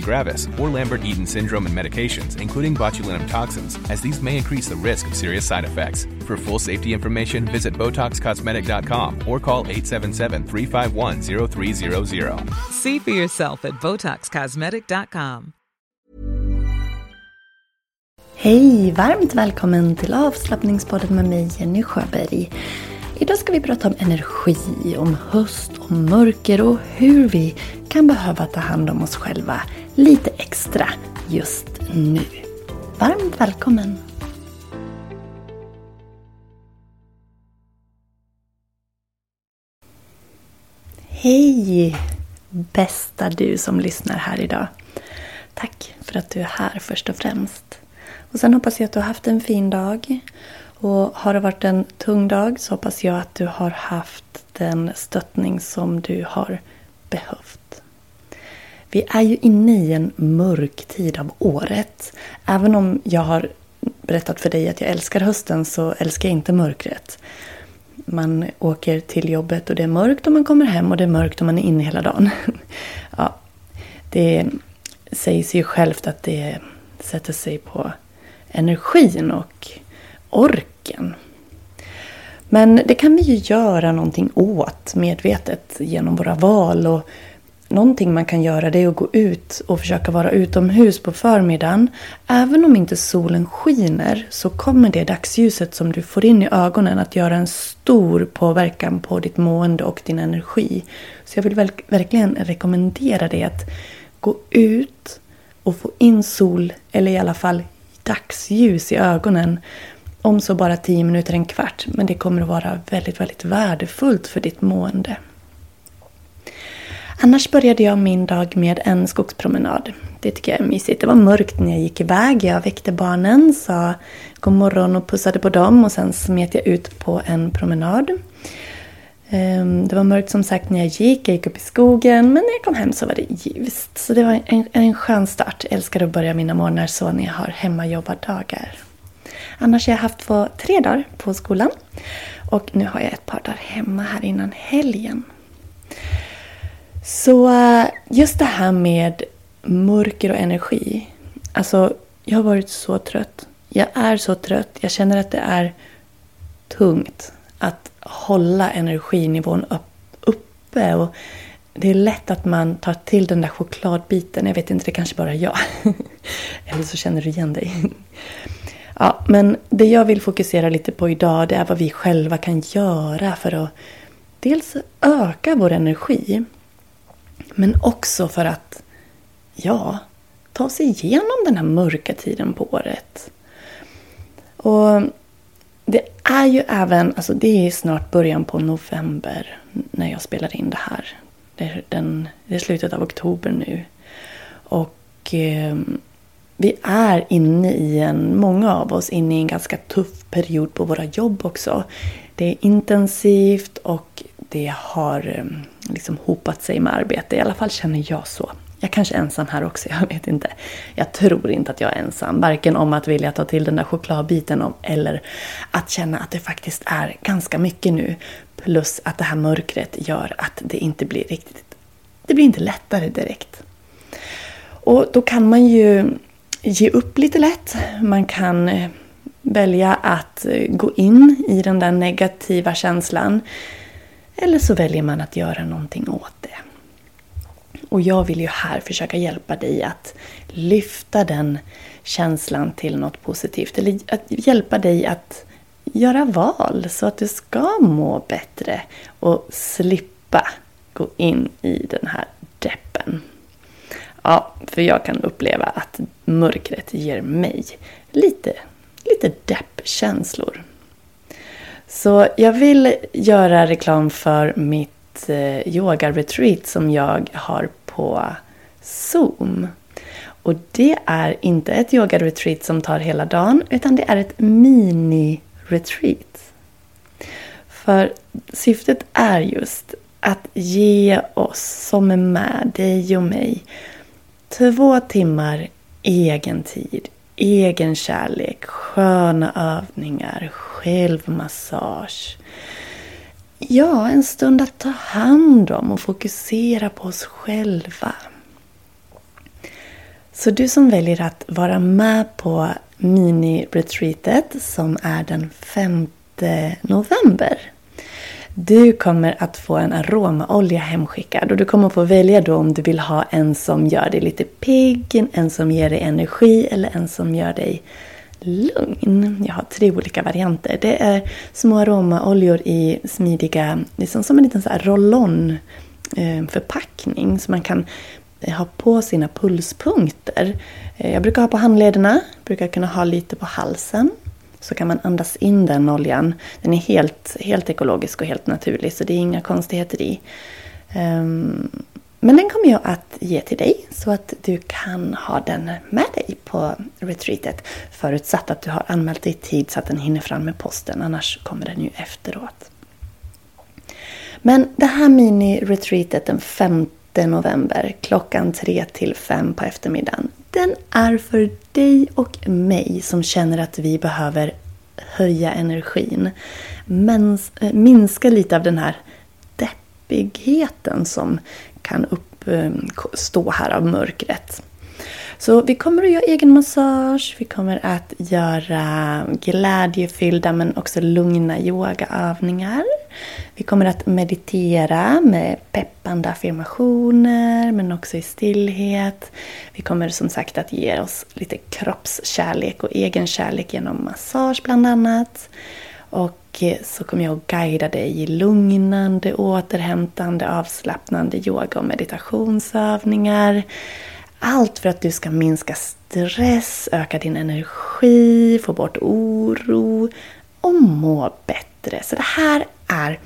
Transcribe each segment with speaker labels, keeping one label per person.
Speaker 1: gravis, or Lambert-Eaton syndrome and medications, including botulinum toxins, as these may increase the risk of serious side effects. For full safety information, visit BotoxCosmetic.com or call 877-351-0300.
Speaker 2: See for yourself at BotoxCosmetic.com.
Speaker 3: Hej! Varmt välkommen till avslappningspodden med mig, Jenny Sjöberg. Idag ska vi prata om energi, om höst, om mörker och hur vi kan behöva ta hand om oss själva lite extra just nu. Varmt välkommen! Hej! Bästa du som lyssnar här idag. Tack för att du är här först och främst. Och sen hoppas jag att du har haft en fin dag. Och har det varit en tung dag så hoppas jag att du har haft den stöttning som du har behövt. Vi är ju inne i en mörk tid av året. Även om jag har berättat för dig att jag älskar hösten så älskar jag inte mörkret. Man åker till jobbet och det är mörkt och man kommer hem och det är mörkt och man är inne hela dagen. Ja, det säger sig ju självt att det sätter sig på energin och orken. Men det kan vi ju göra någonting åt medvetet genom våra val. Och någonting man kan göra det är att gå ut och försöka vara utomhus på förmiddagen. Även om inte solen skiner så kommer det dagsljuset som du får in i ögonen att göra en stor påverkan på ditt mående och din energi. Så jag vill verkligen rekommendera dig att gå ut och få in sol, eller i alla fall dagsljus i ögonen. Om så bara 10 minuter, en kvart. Men det kommer att vara väldigt, väldigt värdefullt för ditt mående. Annars började jag min dag med en skogspromenad. Det tycker jag är mysigt. Det var mörkt när jag gick iväg. Jag väckte barnen, sa god morgon och pussade på dem och sen smet jag ut på en promenad. Ehm, det var mörkt som sagt när jag gick, jag gick upp i skogen men när jag kom hem så var det ljust. Så det var en, en skön start. Jag älskar att börja mina morgnar så när jag har hemmajobbardagar. Annars har jag haft två, tre dagar på skolan och nu har jag ett par dagar hemma här innan helgen. Så just det här med mörker och energi. Alltså, jag har varit så trött. Jag är så trött. Jag känner att det är tungt att hålla energinivån uppe. Och det är lätt att man tar till den där chokladbiten. Jag vet inte, det kanske bara är jag. Eller så känner du igen dig. Ja, men det jag vill fokusera lite på idag det är vad vi själva kan göra för att dels öka vår energi men också för att, ja, ta sig igenom den här mörka tiden på året. Och det är ju även, alltså det är snart början på november när jag spelar in det här. Det är, den, det är slutet av oktober nu. Och eh, vi är inne i en, många av oss, inne i en ganska tuff period på våra jobb också. Det är intensivt och det har eh, liksom hopat sig med arbete. I alla fall känner jag så. Jag kanske är ensam här också, jag vet inte. Jag tror inte att jag är ensam. Varken om att vilja ta till den där chokladbiten om, eller att känna att det faktiskt är ganska mycket nu. Plus att det här mörkret gör att det inte blir riktigt... Det blir inte lättare direkt. Och då kan man ju ge upp lite lätt. Man kan eh, välja att eh, gå in i den där negativa känslan. Eller så väljer man att göra någonting åt det. Och jag vill ju här försöka hjälpa dig att lyfta den känslan till något positivt. Eller att hjälpa dig att göra val så att du ska må bättre och slippa gå in i den här deppen. Ja, för jag kan uppleva att mörkret ger mig lite, lite deppkänslor. Så jag vill göra reklam för mitt yogaretreat yoga-retreat som jag har på Zoom. Och det är inte ett yoga-retreat som tar hela dagen, utan det är ett mini-retreat. För syftet är just att ge oss som är med, dig och mig, två timmar egen tid, egen kärlek, sköna övningar, självmassage. Ja, en stund att ta hand om och fokusera på oss själva. Så du som väljer att vara med på mini-retreatet som är den 5 november. Du kommer att få en aromaolja hemskickad och du kommer att få välja då om du vill ha en som gör dig lite pigg, en som ger dig energi eller en som gör dig lugn. Jag har tre olika varianter. Det är små aromaoljor i smidiga, liksom som en liten roll-on eh, förpackning som man kan eh, ha på sina pulspunkter. Eh, jag brukar ha på handlederna, brukar kunna ha lite på halsen. Så kan man andas in den oljan. Den är helt, helt ekologisk och helt naturlig så det är inga konstigheter i. Um, men den kommer jag att ge till dig så att du kan ha den med dig på retreatet. Förutsatt att du har anmält dig i tid så att den hinner fram med posten, annars kommer den ju efteråt. Men det här mini-retreatet den 5 november klockan 3 till 5 på eftermiddagen. Den är för dig och mig som känner att vi behöver höja energin. Men, eh, minska lite av den här deppigheten som kan uppstå eh, här av mörkret. Så vi kommer att göra egen massage, vi kommer att göra glädjefyllda men också lugna yogaövningar. Vi kommer att meditera med peppande affirmationer men också i stillhet. Vi kommer som sagt att ge oss lite kroppskärlek och egen kärlek genom massage bland annat. Och eh, så kommer jag att guida dig i lugnande, återhämtande, avslappnande yoga och meditationsövningar. Allt för att du ska minska stress, öka din energi, få bort oro och må bättre. Så det här är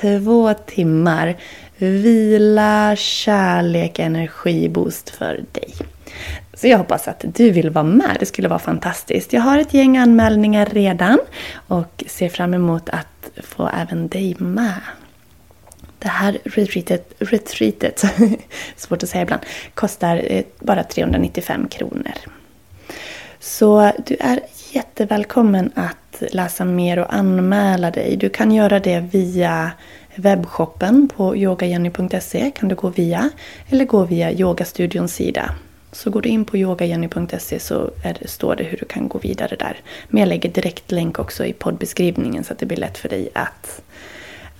Speaker 3: två timmar vila, kärlek, energiboost för dig. Så jag hoppas att du vill vara med. Det skulle vara fantastiskt. Jag har ett gäng anmälningar redan och ser fram emot att få även dig med. Det här retreatet, retreatet svårt att säga ibland, kostar eh, bara 395 kronor. Så du är jättevälkommen att läsa mer och anmäla dig. Du kan göra det via webbshoppen på yogajenny.se kan du gå via eller gå via yogastudions sida. Så går du in på yogajenny.se så det, står det hur du kan gå vidare där. Men jag lägger direkt länk också i poddbeskrivningen så att det blir lätt för dig att,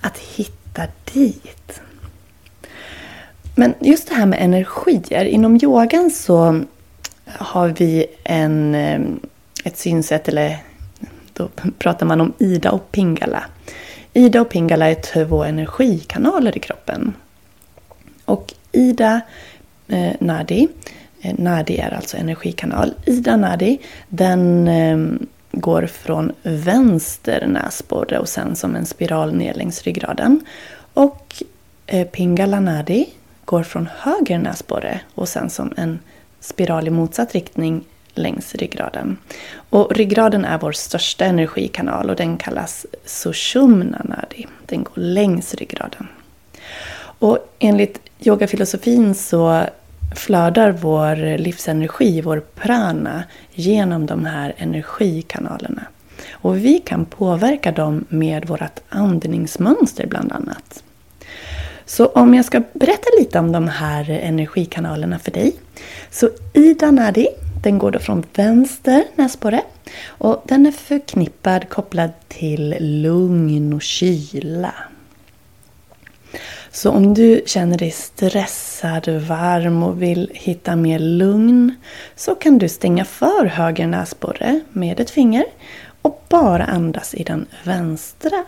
Speaker 3: att hitta dit. Men just det här med energier. Inom yogan så har vi en, eh, ett synsätt, eller då pratar man om Ida och Pingala. Ida och Pingala är två energikanaler i kroppen. Och Ida eh, Nadi, eh, Nadi är alltså energikanal. Ida Nadi, den eh, går från vänster näsborre och sen som en spiral ner längs ryggraden. Och eh, Pingala Nadi går från höger näsborre och sen som en spiral i motsatt riktning längs ryggraden. Och ryggraden är vår största energikanal och den kallas Sushumna Nadi. Den går längs ryggraden. Och enligt yogafilosofin så flödar vår livsenergi, vår prana, genom de här energikanalerna. Och vi kan påverka dem med vårt andningsmönster bland annat. Så om jag ska berätta lite om de här energikanalerna för dig. Så Ida Nadi, den går då från vänster näsborre. Och den är förknippad, kopplad till lugn och kyla. Så om du känner dig stressad, varm och vill hitta mer lugn så kan du stänga för höger näsborre med ett finger och bara andas i den vänstra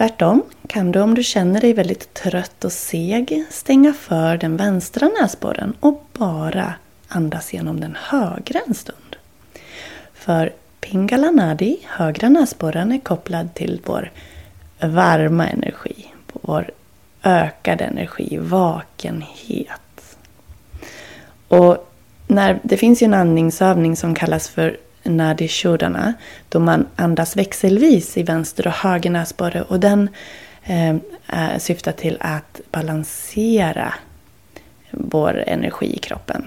Speaker 3: Tvärtom kan du om du känner dig väldigt trött och seg stänga för den vänstra näsborren och bara andas genom den högra en stund. För Pingala Nadi, högra näsborren, är kopplad till vår varma energi, vår ökade energi, vakenhet. Och när, det finns ju en andningsövning som kallas för Nadi Shodana, då man andas växelvis i vänster och höger näsborre och den eh, syftar till att balansera vår energi i kroppen.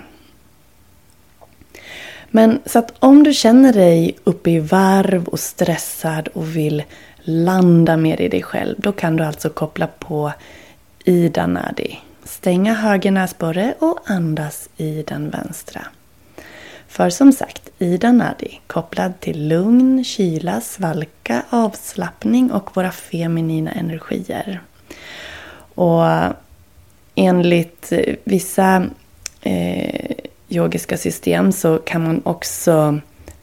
Speaker 3: Men så att om du känner dig uppe i varv och stressad och vill landa mer i dig själv, då kan du alltså koppla på Ida Nadi. Stänga höger näsborre och andas i den vänstra. För som sagt, Ida Nadi kopplad till lugn, kyla, svalka, avslappning och våra feminina energier. Och enligt vissa eh, yogiska system så kan man också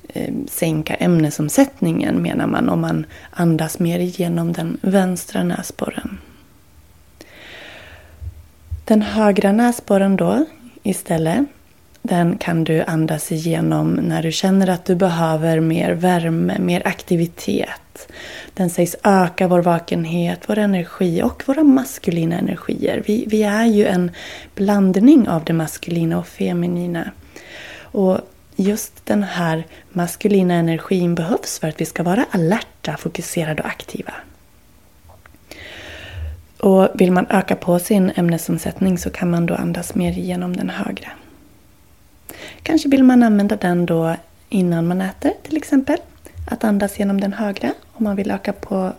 Speaker 3: eh, sänka ämnesomsättningen menar man om man andas mer genom den vänstra näsborren. Den högra näsborren då istället den kan du andas igenom när du känner att du behöver mer värme, mer aktivitet. Den sägs öka vår vakenhet, vår energi och våra maskulina energier. Vi, vi är ju en blandning av det maskulina och feminina. Och just den här maskulina energin behövs för att vi ska vara alerta, fokuserade och aktiva. Och vill man öka på sin ämnesomsättning så kan man då andas mer genom den högra. Kanske vill man använda den då innan man äter till exempel. Att andas genom den högra om man vill öka på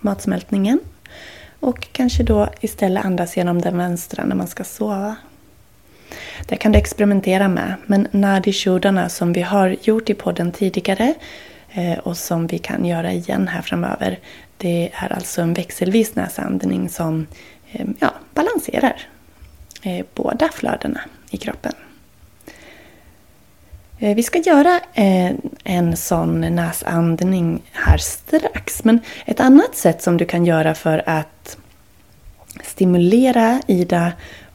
Speaker 3: matsmältningen. Och kanske då istället andas genom den vänstra när man ska sova. Det kan du experimentera med. Men Nadi Shodana som vi har gjort i podden tidigare eh, och som vi kan göra igen här framöver. Det är alltså en växelvis näsandning som eh, ja, balanserar eh, båda flödena i kroppen. Eh, vi ska göra eh, en sån näsandning här strax. Men ett annat sätt som du kan göra för att stimulera Ida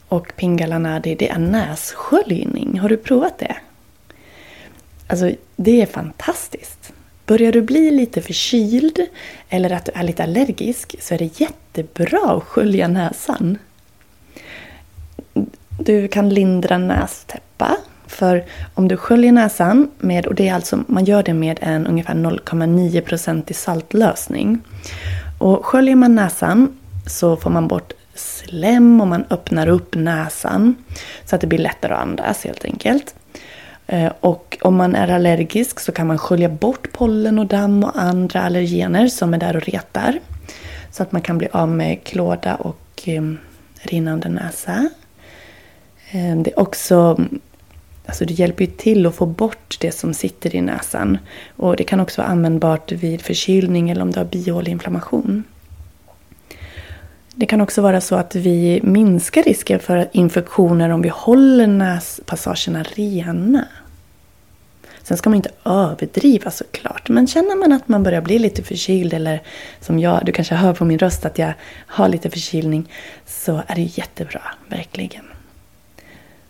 Speaker 3: och Pingalanadi, det är nässköljning. Har du provat det? Alltså, det är fantastiskt. Börjar du bli lite förkyld eller att du är lite allergisk så är det jättebra att skölja näsan. Du kan lindra nästäppa. För om du sköljer näsan med, och det är alltså, man gör det med en ungefär 0,9% i saltlösning. Och sköljer man näsan så får man bort slem och man öppnar upp näsan. Så att det blir lättare att andas helt enkelt. Eh, och om man är allergisk så kan man skölja bort pollen och damm och andra allergener som är där och retar. Så att man kan bli av med klåda och eh, rinnande näsa. Eh, det är också Alltså det hjälper ju till att få bort det som sitter i näsan. Och det kan också vara användbart vid förkylning eller om du har bihåleinflammation. Det kan också vara så att vi minskar risken för infektioner om vi håller näspassagerna rena. Sen ska man inte överdriva såklart. Men känner man att man börjar bli lite förkyld eller som jag, du kanske hör på min röst att jag har lite förkylning. Så är det jättebra, verkligen.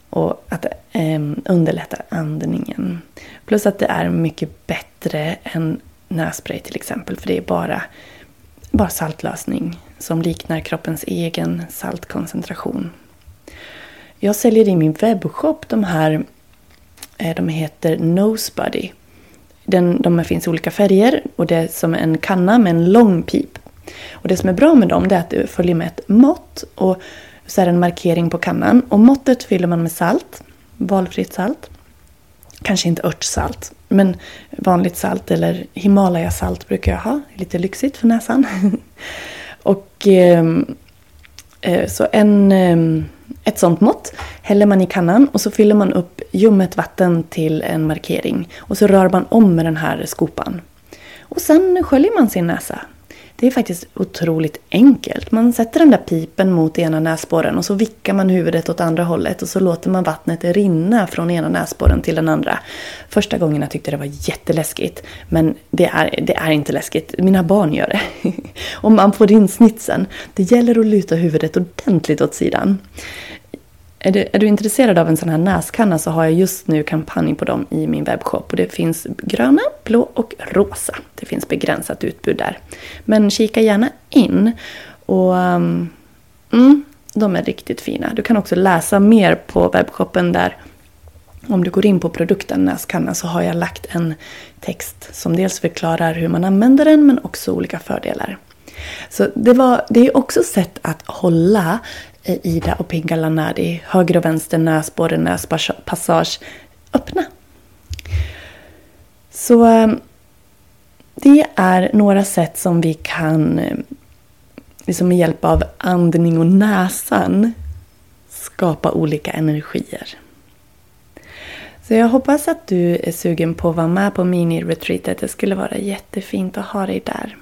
Speaker 3: Och att eh, underlätta andningen. Plus att det är mycket bättre än nässpray till exempel. För det är bara, bara saltlösning som liknar kroppens egen saltkoncentration. Jag säljer i min webbshop de här, eh, de heter Nosebuddy. Den, de finns i olika färger och det är som en kanna med en lång pip. Och det som är bra med dem är att du följer med ett mått och så är det en markering på kannan. Och måttet fyller man med salt, valfritt salt. Kanske inte örtsalt, men vanligt salt eller Himalaya-salt brukar jag ha. Lite lyxigt för näsan. och ehm, eh, så en, eh, ett sånt mått häller man i kannan och så fyller man upp ljummet vatten till en markering. Och så rör man om med den här skopan. Och sen sköljer man sin näsa det är faktiskt otroligt enkelt. Man sätter den där pipen mot ena näsborren och så vickar man huvudet åt andra hållet och så låter man vattnet rinna från ena näsborren till den andra. Första gången jag tyckte det var jätteläskigt. Men det är, det är inte läskigt. Mina barn gör det. och man får in snitsen. Det gäller att luta huvudet ordentligt åt sidan. Är du, är du, intresserad av en sån här näskanna så har jag just nu kampanj på dem i min webbshop. Och det finns gröna, blå och rosa. Det finns begränsat utbud där. Men kika gärna in. Och um, mm, De är riktigt fina. Du kan också läsa mer på webbshoppen där. Om du går in på produkten näskanna så har jag lagt en text som dels förklarar hur man använder den men också olika fördelar. Så det, var, det är också sätt att hålla Eh, Ida och Pingala Nadi, höger och vänster näsborre, näspassage öppna. Så eh, det är några sätt som vi kan eh, liksom med hjälp av andning och näsan skapa olika energier. Så jag hoppas att du är sugen på att vara med på mini-retreatet. Det skulle vara jättefint att ha dig där.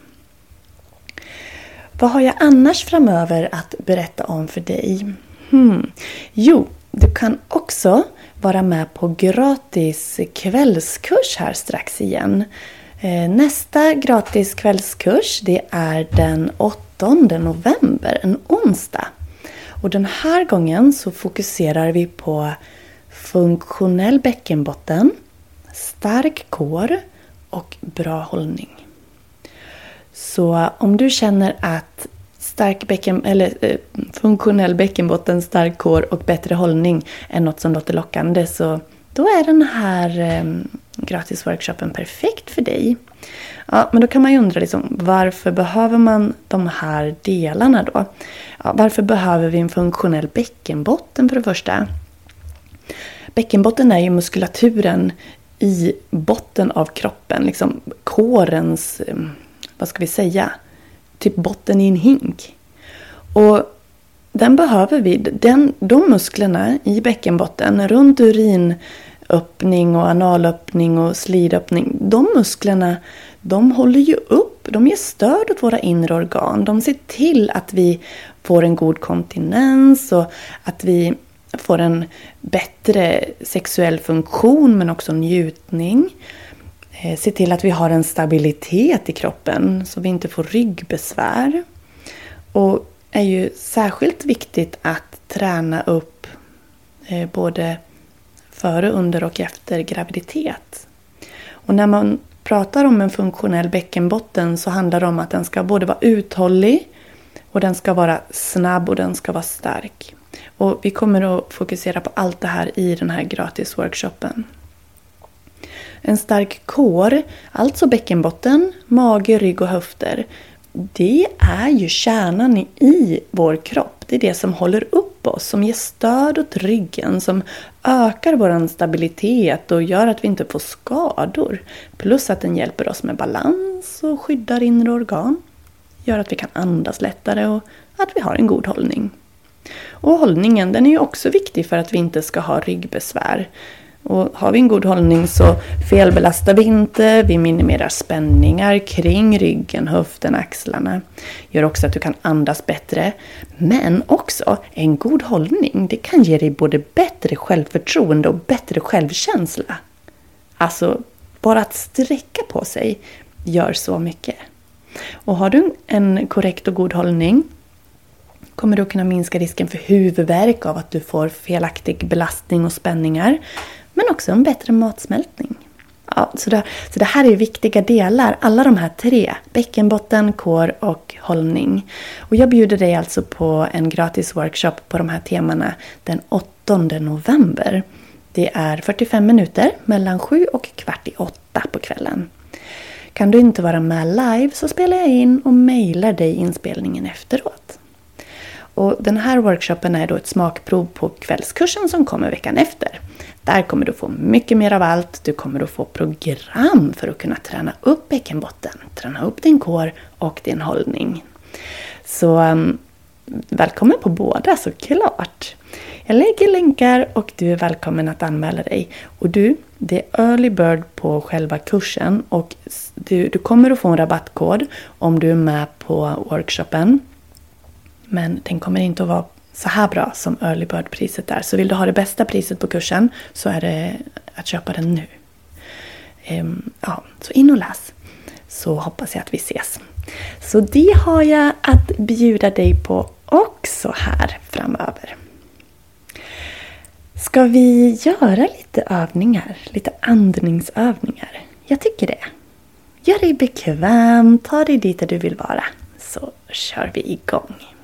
Speaker 3: Vad har jag annars framöver att berätta om för dig? Hmm. Jo, du kan också vara med på gratis kvällskurs här strax igen. Eh, nästa gratis kvällskurs det är den 8 november, en onsdag. Och den här gången så fokuserar vi på funktionell bäckenbotten, stark kår och bra hållning. Så om du känner att stark bäcken, eller, eh, funktionell bäckenbotten, stark kår och bättre hållning är något som låter lockande så då är den här eh, gratisworkshopen perfekt för dig. Ja, men då kan man ju undra liksom, varför behöver man de här delarna då? Ja, varför behöver vi en funktionell bäckenbotten för det första? Bäckenbotten är ju muskulaturen i botten av kroppen, liksom kårens ehm, vad ska vi säga, typ botten i en hink. Och den behöver vi. Den, de musklerna i bäckenbotten runt urinöppning och analöppning och slidöppning. De musklerna de håller ju upp, de ger stöd åt våra inre organ. De ser till att vi får en god kontinens och att vi får en bättre sexuell funktion men också njutning. Eh, se till att vi har en stabilitet i kroppen så vi inte får ryggbesvär. Och är ju särskilt viktigt att träna upp eh, både före, under och efter graviditet. Och när man pratar om en funktionell bäckenbotten så handlar det om att den ska både vara uthållig och den ska vara snabb och den ska vara stark. Och vi kommer att fokusera på allt det här i den här gratisworkshopen. En stark kår, alltså bäckenbotten, mage, rygg och höfter. Det är ju kärnan i vår kropp. Det är det som håller upp oss, som ger stöd åt ryggen, som ökar vår stabilitet och gör att vi inte får skador. Plus att den hjälper oss med balans och skyddar inre organ. Gör att vi kan andas lättare och att vi har en god hållning. Och hållningen den är ju också viktig för att vi inte ska ha ryggbesvär. Och har vi en god hållning så felbelastar vi inte, vi minimerar spänningar kring ryggen, höften, axlarna. Gör också att du kan andas bättre. Men också en god hållning, det kan ge dig både bättre självförtroende och bättre självkänsla. Alltså, bara att sträcka på sig gör så mycket. Och har du en korrekt och god hållning kommer du att kunna minska risken för huvudvärk av att du får felaktig belastning och spänningar men också en bättre matsmältning. Ja, så, det, så det här är viktiga delar, alla de här tre. Bäckenbotten, kår och hållning. Och jag bjuder dig alltså på en gratis workshop på de här temana den 8 november. Det är 45 minuter mellan 7 och kvart i 8 på kvällen. Kan du inte vara med live så spelar jag in och mejlar dig inspelningen efteråt. Och den här workshopen är då ett smakprov på kvällskursen som kommer veckan efter. Där kommer du få mycket mer av allt. Du kommer att få program för att kunna träna upp bäckenbotten, träna upp din kår och din hållning. Så um, välkommen på båda såklart. Jag lägger länkar och du är välkommen att anmäla dig. Och du, det är early bird på själva kursen och du, du kommer att få en rabattkod om du är med på workshopen. Men den kommer inte att vara så här bra som early bird-priset är. Så vill du ha det bästa priset på kursen så är det att köpa den nu. Ehm, ja, så in och läs. Så hoppas jag att vi ses. Så det har jag att bjuda dig på också här framöver. Ska vi göra lite övningar? Lite andningsövningar? Jag tycker det. Gör dig bekväm, ta dig dit där du vill vara. Så kör vi igång.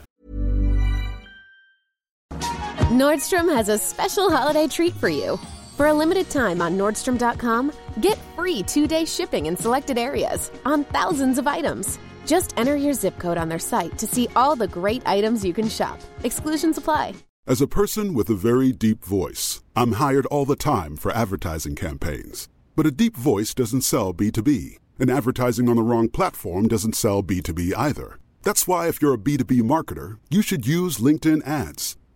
Speaker 4: Nordstrom has a special holiday treat for you. For a limited time on Nordstrom.com, get free two-day shipping in selected areas on thousands of items. Just enter your zip code on their site to see all the great items you can shop. Exclusions apply.
Speaker 5: As a person with a very deep voice, I'm hired all the time for advertising campaigns. But a deep voice doesn't sell B2B, and advertising on the wrong platform doesn't sell B2B either. That's why, if you're a B2B marketer, you should use LinkedIn ads.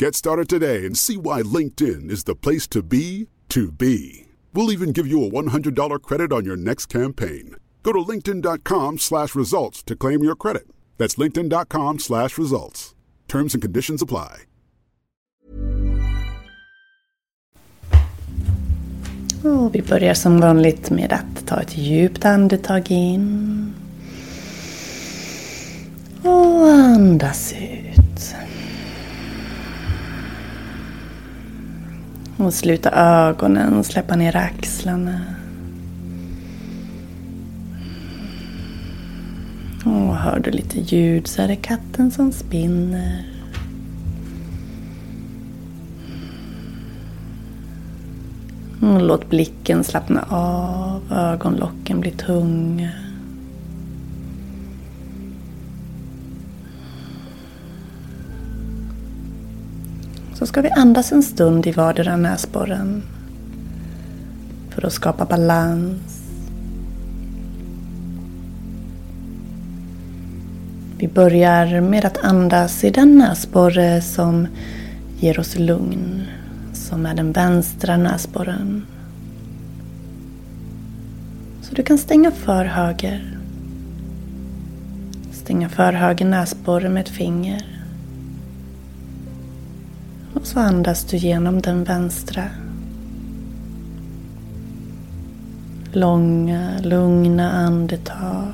Speaker 5: Get started today and see why LinkedIn is the place to be to be. We'll even give you a $100 credit on your next campaign. Go to linkedin.com slash results to claim your credit. That's linkedin.com slash results. Terms and conditions apply.
Speaker 3: Och vi börjar som vanligt med att ta ett djupt andetag in. Och andas ut. Och sluta ögonen, och släppa ner axlarna. Och hör du lite ljud så är det katten som spinner. Och låt blicken slappna av, ögonlocken bli tunga. Så ska vi andas en stund i vardera näsborren. För att skapa balans. Vi börjar med att andas i den näsborre som ger oss lugn som är den vänstra näsborren. Så du kan stänga för höger. Stänga för höger näsborre med ett finger. Och så andas du genom den vänstra. Långa, lugna andetag.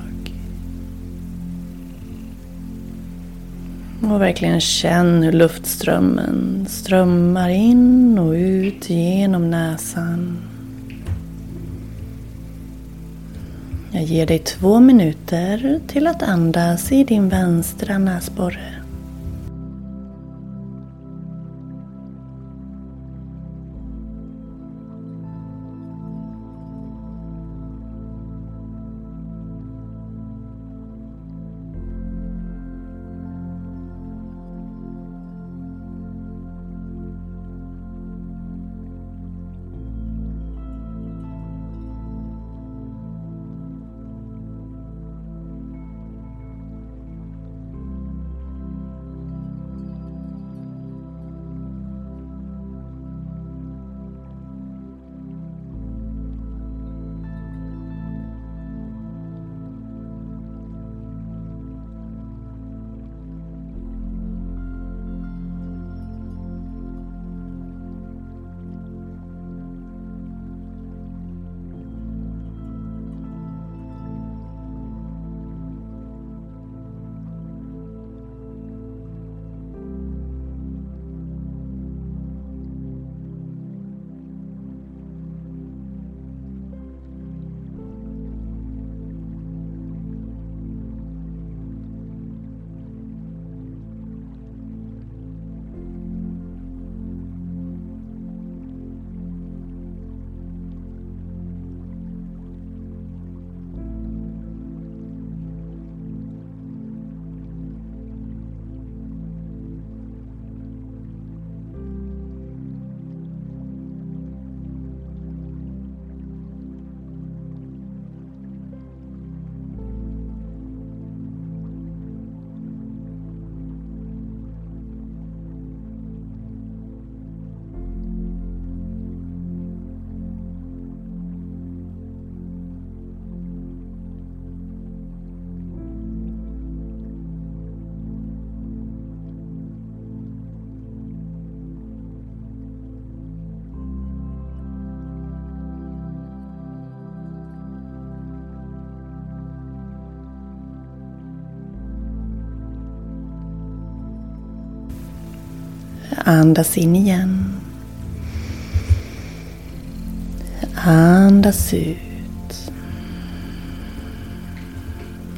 Speaker 3: Och verkligen känn hur luftströmmen strömmar in och ut genom näsan. Jag ger dig två minuter till att andas i din vänstra näsborre. Andas in igen. Andas ut.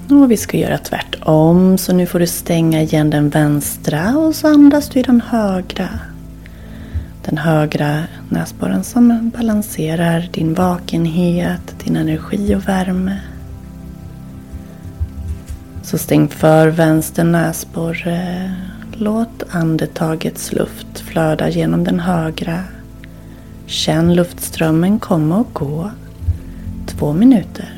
Speaker 3: Och vi ska göra tvärtom. Så nu får du stänga igen den vänstra och så andas du i den högra. Den högra näsborren som balanserar din vakenhet, din energi och värme. Så stäng för vänster näsborre. Låt andetagets luft flöda genom den högra. Känn luftströmmen komma och gå. Två minuter.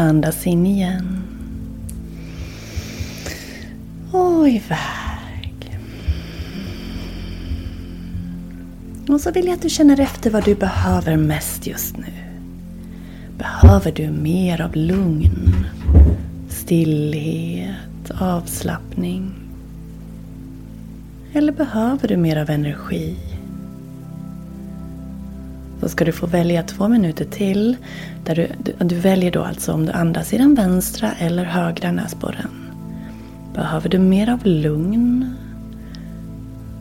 Speaker 3: Andas in igen. Och iväg. Och så vill jag att du känner efter vad du behöver mest just nu. Behöver du mer av lugn, stillhet, avslappning? Eller behöver du mer av energi? Ska du få välja två minuter till. Där du, du, du, väljer då alltså om du andas i den vänstra eller högra näsborren. Behöver du mer av lugn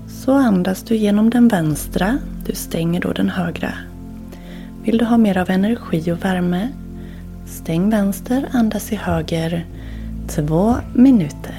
Speaker 3: så andas du genom den vänstra. Du stänger då den högra. Vill du ha mer av energi och värme? Stäng vänster, andas i höger. Två minuter.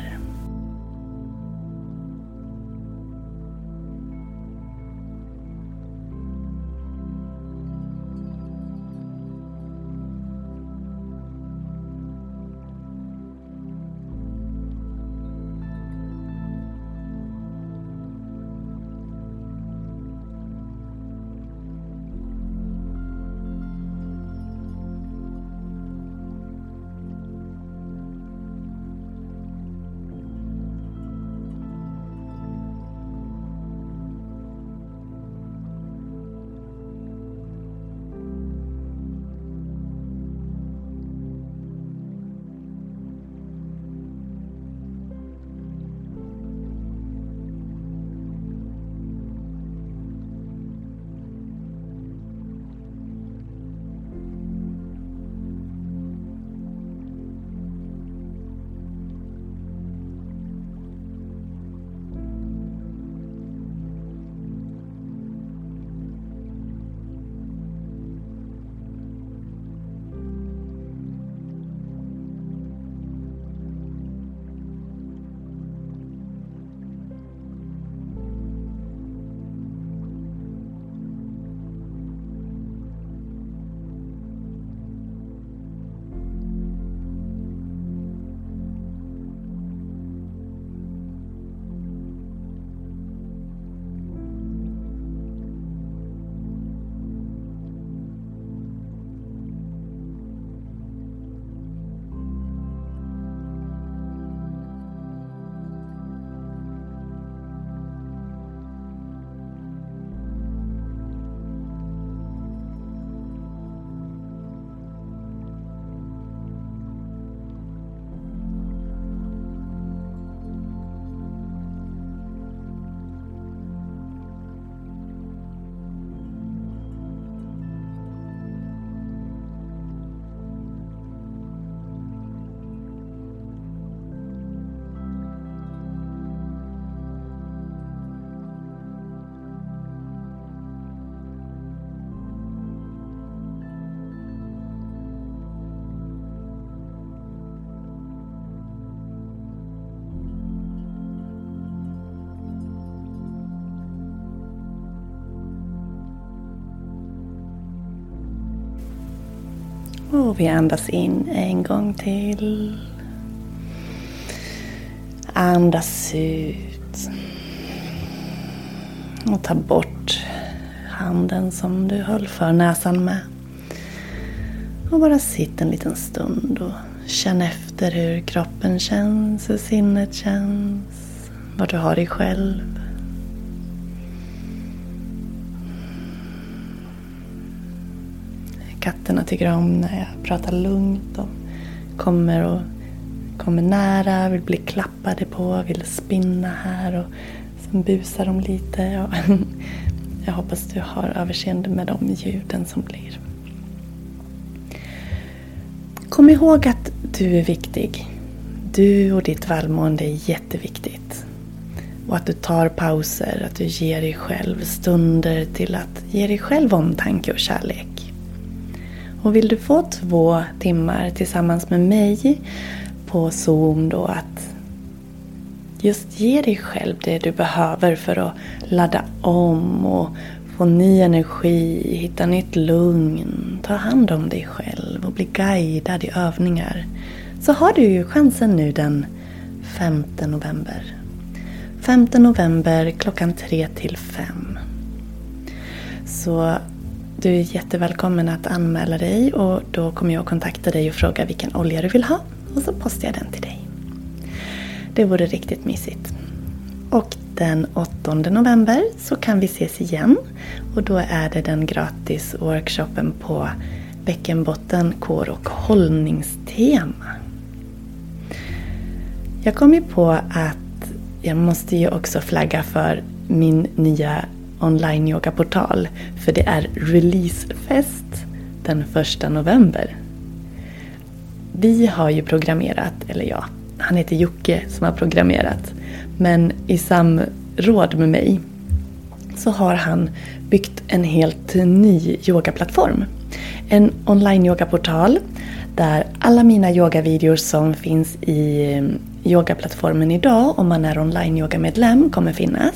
Speaker 3: Och vi andas in en gång till. Andas ut. Och ta bort handen som du höll för näsan med. Och bara sitt en liten stund och känn efter hur kroppen känns, hur sinnet känns, vad du har dig själv. Katterna tycker om när jag pratar lugnt och kommer, och, kommer nära, vill bli klappade på, vill spinna här och sen busar de lite. Och jag hoppas du har överseende med de ljuden som blir. Kom ihåg att du är viktig. Du och ditt välmående är jätteviktigt. Och att du tar pauser, att du ger dig själv stunder till att ge dig själv omtanke och kärlek. Och vill du få två timmar tillsammans med mig på Zoom då att just ge dig själv det du behöver för att ladda om och få ny energi, hitta nytt lugn, ta hand om dig själv och bli guidad i övningar. Så har du ju chansen nu den 5 november. 5 november klockan 3 till 5. Så du är jättevälkommen att anmäla dig och då kommer jag kontakta dig och fråga vilken olja du vill ha och så postar jag den till dig. Det vore riktigt mysigt. Och den 8 november så kan vi ses igen och då är det den gratis workshopen på bäckenbotten, kår och hållningstema. Jag kom ju på att jag måste ju också flagga för min nya online yogaportal. För det är releasefest den första november. Vi har ju programmerat, eller ja, han heter Jocke som har programmerat. Men i samråd med mig så har han byggt en helt ny yogaplattform. En online yogaportal där alla mina yogavideor som finns i mm, yogaplattformen idag om man är online yogamedlem kommer finnas.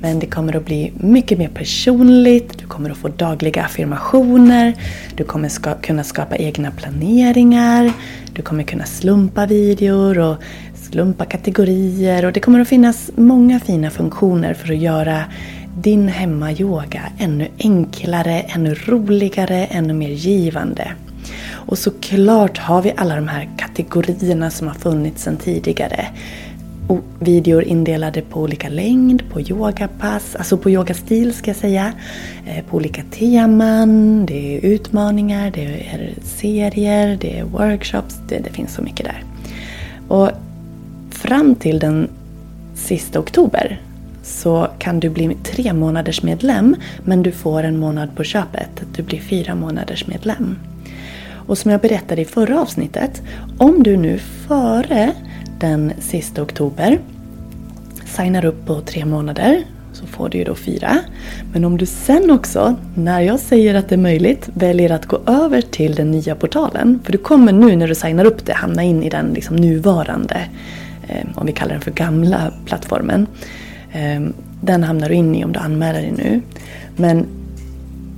Speaker 3: Men det kommer att bli mycket mer personligt, du kommer att få dagliga affirmationer, du kommer ska kunna skapa egna planeringar, du kommer kunna slumpa videor och slumpa kategorier. Och det kommer att finnas många fina funktioner för att göra din hemmayoga ännu enklare, ännu roligare, ännu mer givande. Och såklart har vi alla de här kategorierna som har funnits sedan tidigare. Och videor indelade på olika längd, på yogapass, alltså på yogastil ska jag säga. Eh, på olika teman, det är utmaningar, det är serier, det är workshops, det, det finns så mycket där. Och fram till den sista oktober så kan du bli tre månaders medlem men du får en månad på köpet. Du blir fyra månaders medlem. Och som jag berättade i förra avsnittet, om du nu före den sista oktober signar upp på tre månader så får du ju då fyra. Men om du sen också, när jag säger att det är möjligt, väljer att gå över till den nya portalen. För du kommer nu när du signar upp det hamna in i den liksom nuvarande, eh, om vi kallar den för gamla plattformen. Ehm, den hamnar du in i om du anmäler dig nu. Men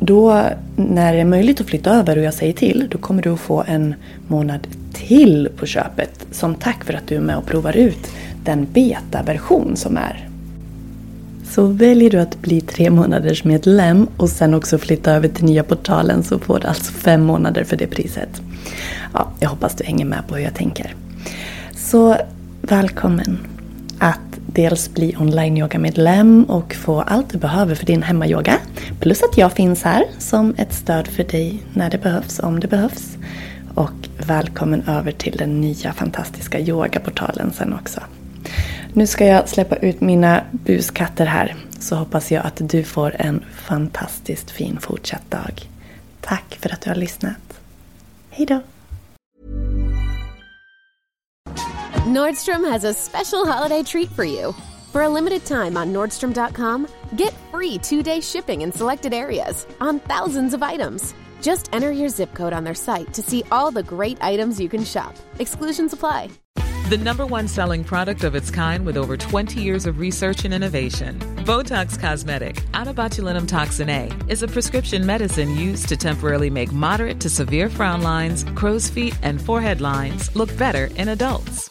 Speaker 3: då när det är möjligt att flytta över och jag säger till, då kommer du att få en månad till på köpet som tack för att du är med och provar ut den betaversion som är. Så väljer du att bli tre månaders medlem och sen också flytta över till nya portalen så får du alltså fem månader för det priset. Ja, jag hoppas du hänger med på hur jag tänker. Så välkommen dels bli online-yoga-medlem och få allt du behöver för din hemmayoga. Plus att jag finns här som ett stöd för dig när det behövs, om det behövs. Och välkommen över till den nya fantastiska yogaportalen sen också. Nu ska jag släppa ut mina buskatter här så hoppas jag att du får en fantastiskt fin fortsatt dag. Tack för att du har lyssnat. Hejdå.
Speaker 4: Nordstrom has a special holiday treat for you. For a limited time on Nordstrom.com, get free two day shipping in selected areas on thousands of items. Just enter your zip code on their site to see all the great items you can shop. Exclusions apply.
Speaker 2: the number one selling product of its kind with over 20 years of research and innovation. Botox Cosmetic, out toxin A, is a prescription medicine used to temporarily make moderate to severe frown lines, crow's feet, and forehead lines look better in adults.